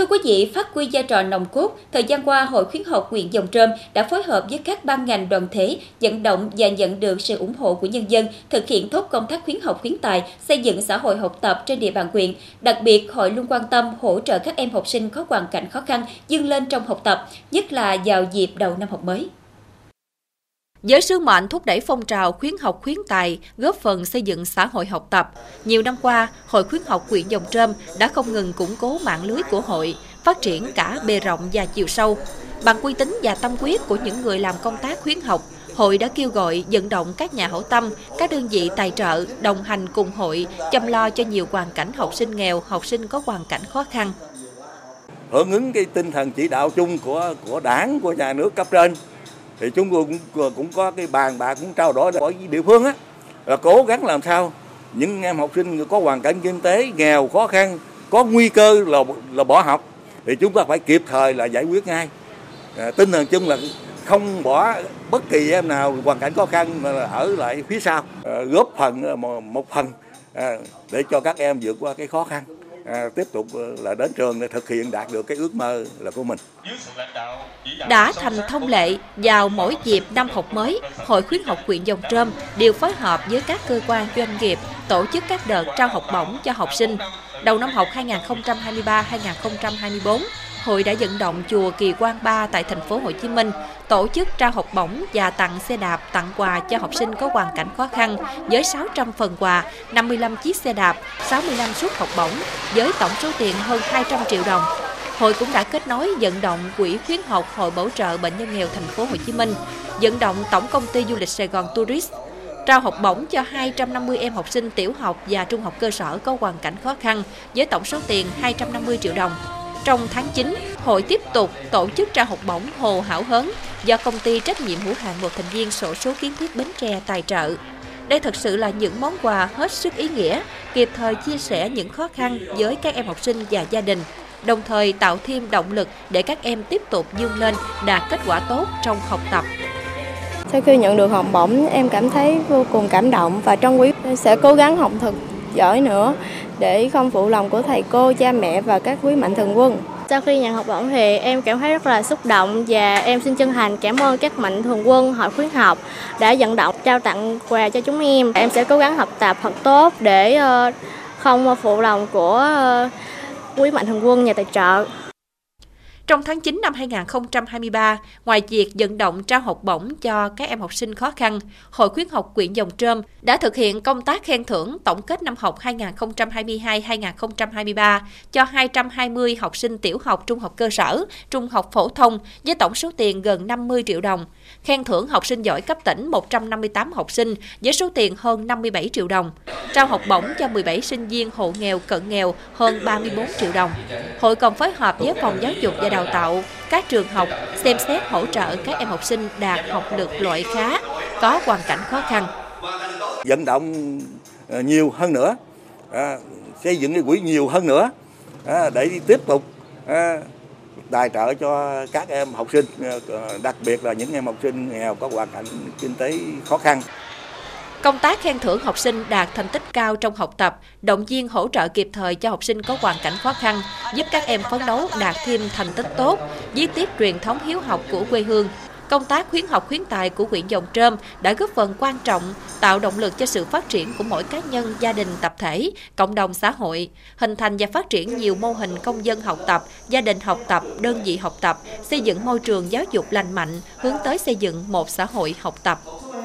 Thưa quý vị, phát huy vai trò nòng cốt, thời gian qua Hội khuyến học huyện Dòng Trơm đã phối hợp với các ban ngành đoàn thể vận động và nhận được sự ủng hộ của nhân dân thực hiện tốt công tác khuyến học khuyến tài, xây dựng xã hội học tập trên địa bàn huyện. Đặc biệt, hội luôn quan tâm hỗ trợ các em học sinh có hoàn cảnh khó khăn vươn lên trong học tập, nhất là vào dịp đầu năm học mới. Với sứ mệnh thúc đẩy phong trào khuyến học khuyến tài, góp phần xây dựng xã hội học tập, nhiều năm qua, Hội khuyến học huyện Dòng Trơm đã không ngừng củng cố mạng lưới của hội, phát triển cả bề rộng và chiều sâu. Bằng uy tín và tâm quyết của những người làm công tác khuyến học, hội đã kêu gọi vận động các nhà hảo tâm, các đơn vị tài trợ đồng hành cùng hội chăm lo cho nhiều hoàn cảnh học sinh nghèo, học sinh có hoàn cảnh khó khăn. Hưởng ứng cái tinh thần chỉ đạo chung của của đảng, của nhà nước cấp trên thì chúng tôi cũng cũng có cái bàn bạc cũng trao đổi với địa phương á là cố gắng làm sao những em học sinh có hoàn cảnh kinh tế nghèo khó khăn có nguy cơ là là bỏ học. Thì chúng ta phải kịp thời là giải quyết ngay. À, tinh thần chung là không bỏ bất kỳ em nào hoàn cảnh khó khăn mà ở lại phía sau. À, góp phần à, một phần à, để cho các em vượt qua cái khó khăn à, tiếp tục ờ, là đến trường để thực hiện đạt được cái ước mơ là của mình. Đã thành thông lệ, vào mỗi dịp năm học mới, Hội khuyến học huyện Dòng Trơm đều phối hợp với các cơ quan doanh nghiệp tổ chức các đợt trao học bổng cho học sinh. Đầu năm học 2023-2024, hội đã vận động chùa Kỳ Quan Ba tại thành phố Hồ Chí Minh tổ chức trao học bổng và tặng xe đạp tặng quà cho học sinh có hoàn cảnh khó khăn với 600 phần quà, 55 chiếc xe đạp, 65 suất học bổng với tổng số tiền hơn 200 triệu đồng. Hội cũng đã kết nối vận động quỹ khuyến học Hội bảo trợ bệnh nhân nghèo thành phố Hồ Chí Minh, vận động Tổng công ty du lịch Sài Gòn Tourist trao học bổng cho 250 em học sinh tiểu học và trung học cơ sở có hoàn cảnh khó khăn với tổng số tiền 250 triệu đồng. Trong tháng 9, hội tiếp tục tổ chức trao học bổng Hồ Hảo Hớn do công ty trách nhiệm hữu hạn một thành viên sổ số kiến thiết Bến Tre tài trợ. Đây thật sự là những món quà hết sức ý nghĩa, kịp thời chia sẻ những khó khăn với các em học sinh và gia đình, đồng thời tạo thêm động lực để các em tiếp tục vươn lên đạt kết quả tốt trong học tập. Sau khi nhận được học bổng, em cảm thấy vô cùng cảm động và trong quý. Sẽ cố gắng học thật giỏi nữa để không phụ lòng của thầy cô, cha mẹ và các quý mạnh thường quân. Sau khi nhận học bổng thì em cảm thấy rất là xúc động và em xin chân thành cảm ơn các mạnh thường quân hội khuyến học đã vận động trao tặng quà cho chúng em. Em sẽ cố gắng học tập thật tốt để ờ, không phụ lòng của ờ, quý mạnh thường quân nhà tài trợ. Trong tháng 9 năm 2023, ngoài việc vận động trao học bổng cho các em học sinh khó khăn, Hội khuyến học quyện Dòng Trơm đã thực hiện công tác khen thưởng tổng kết năm học 2022-2023 cho 220 học sinh tiểu học, trung học cơ sở, trung học phổ thông với tổng số tiền gần 50 triệu đồng. Khen thưởng học sinh giỏi cấp tỉnh 158 học sinh với số tiền hơn 57 triệu đồng. Trao học bổng cho 17 sinh viên hộ nghèo cận nghèo hơn 34 triệu đồng. Hội còn phối hợp với Phòng Giáo dục và Đào đào tạo các trường học xem xét hỗ trợ các em học sinh đạt học lực loại khá, có hoàn cảnh khó khăn. Vận động ờ, nhiều hơn nữa, à, xây dựng cái quỹ nhiều hơn nữa à, để tiếp tục à, tài trợ cho các em học sinh, ờ, đặc biệt là những em học sinh nghèo có hoàn cảnh kinh tế khó khăn. Công tác khen thưởng học sinh đạt thành tích cao trong học tập, động viên hỗ trợ kịp thời cho học sinh có hoàn cảnh khó khăn, giúp các em phấn đấu đạt thêm thành tích tốt, viết tiếp truyền thống hiếu học của quê hương. Công tác khuyến học khuyến tài của huyện Dòng Trơm đã góp phần quan trọng tạo động lực cho sự phát triển của mỗi cá nhân, gia đình, tập thể, cộng đồng xã hội, hình thành và phát triển nhiều mô hình công dân học tập, gia đình học tập, đơn vị học tập, xây dựng môi trường giáo dục lành mạnh, hướng tới xây dựng một xã hội học tập.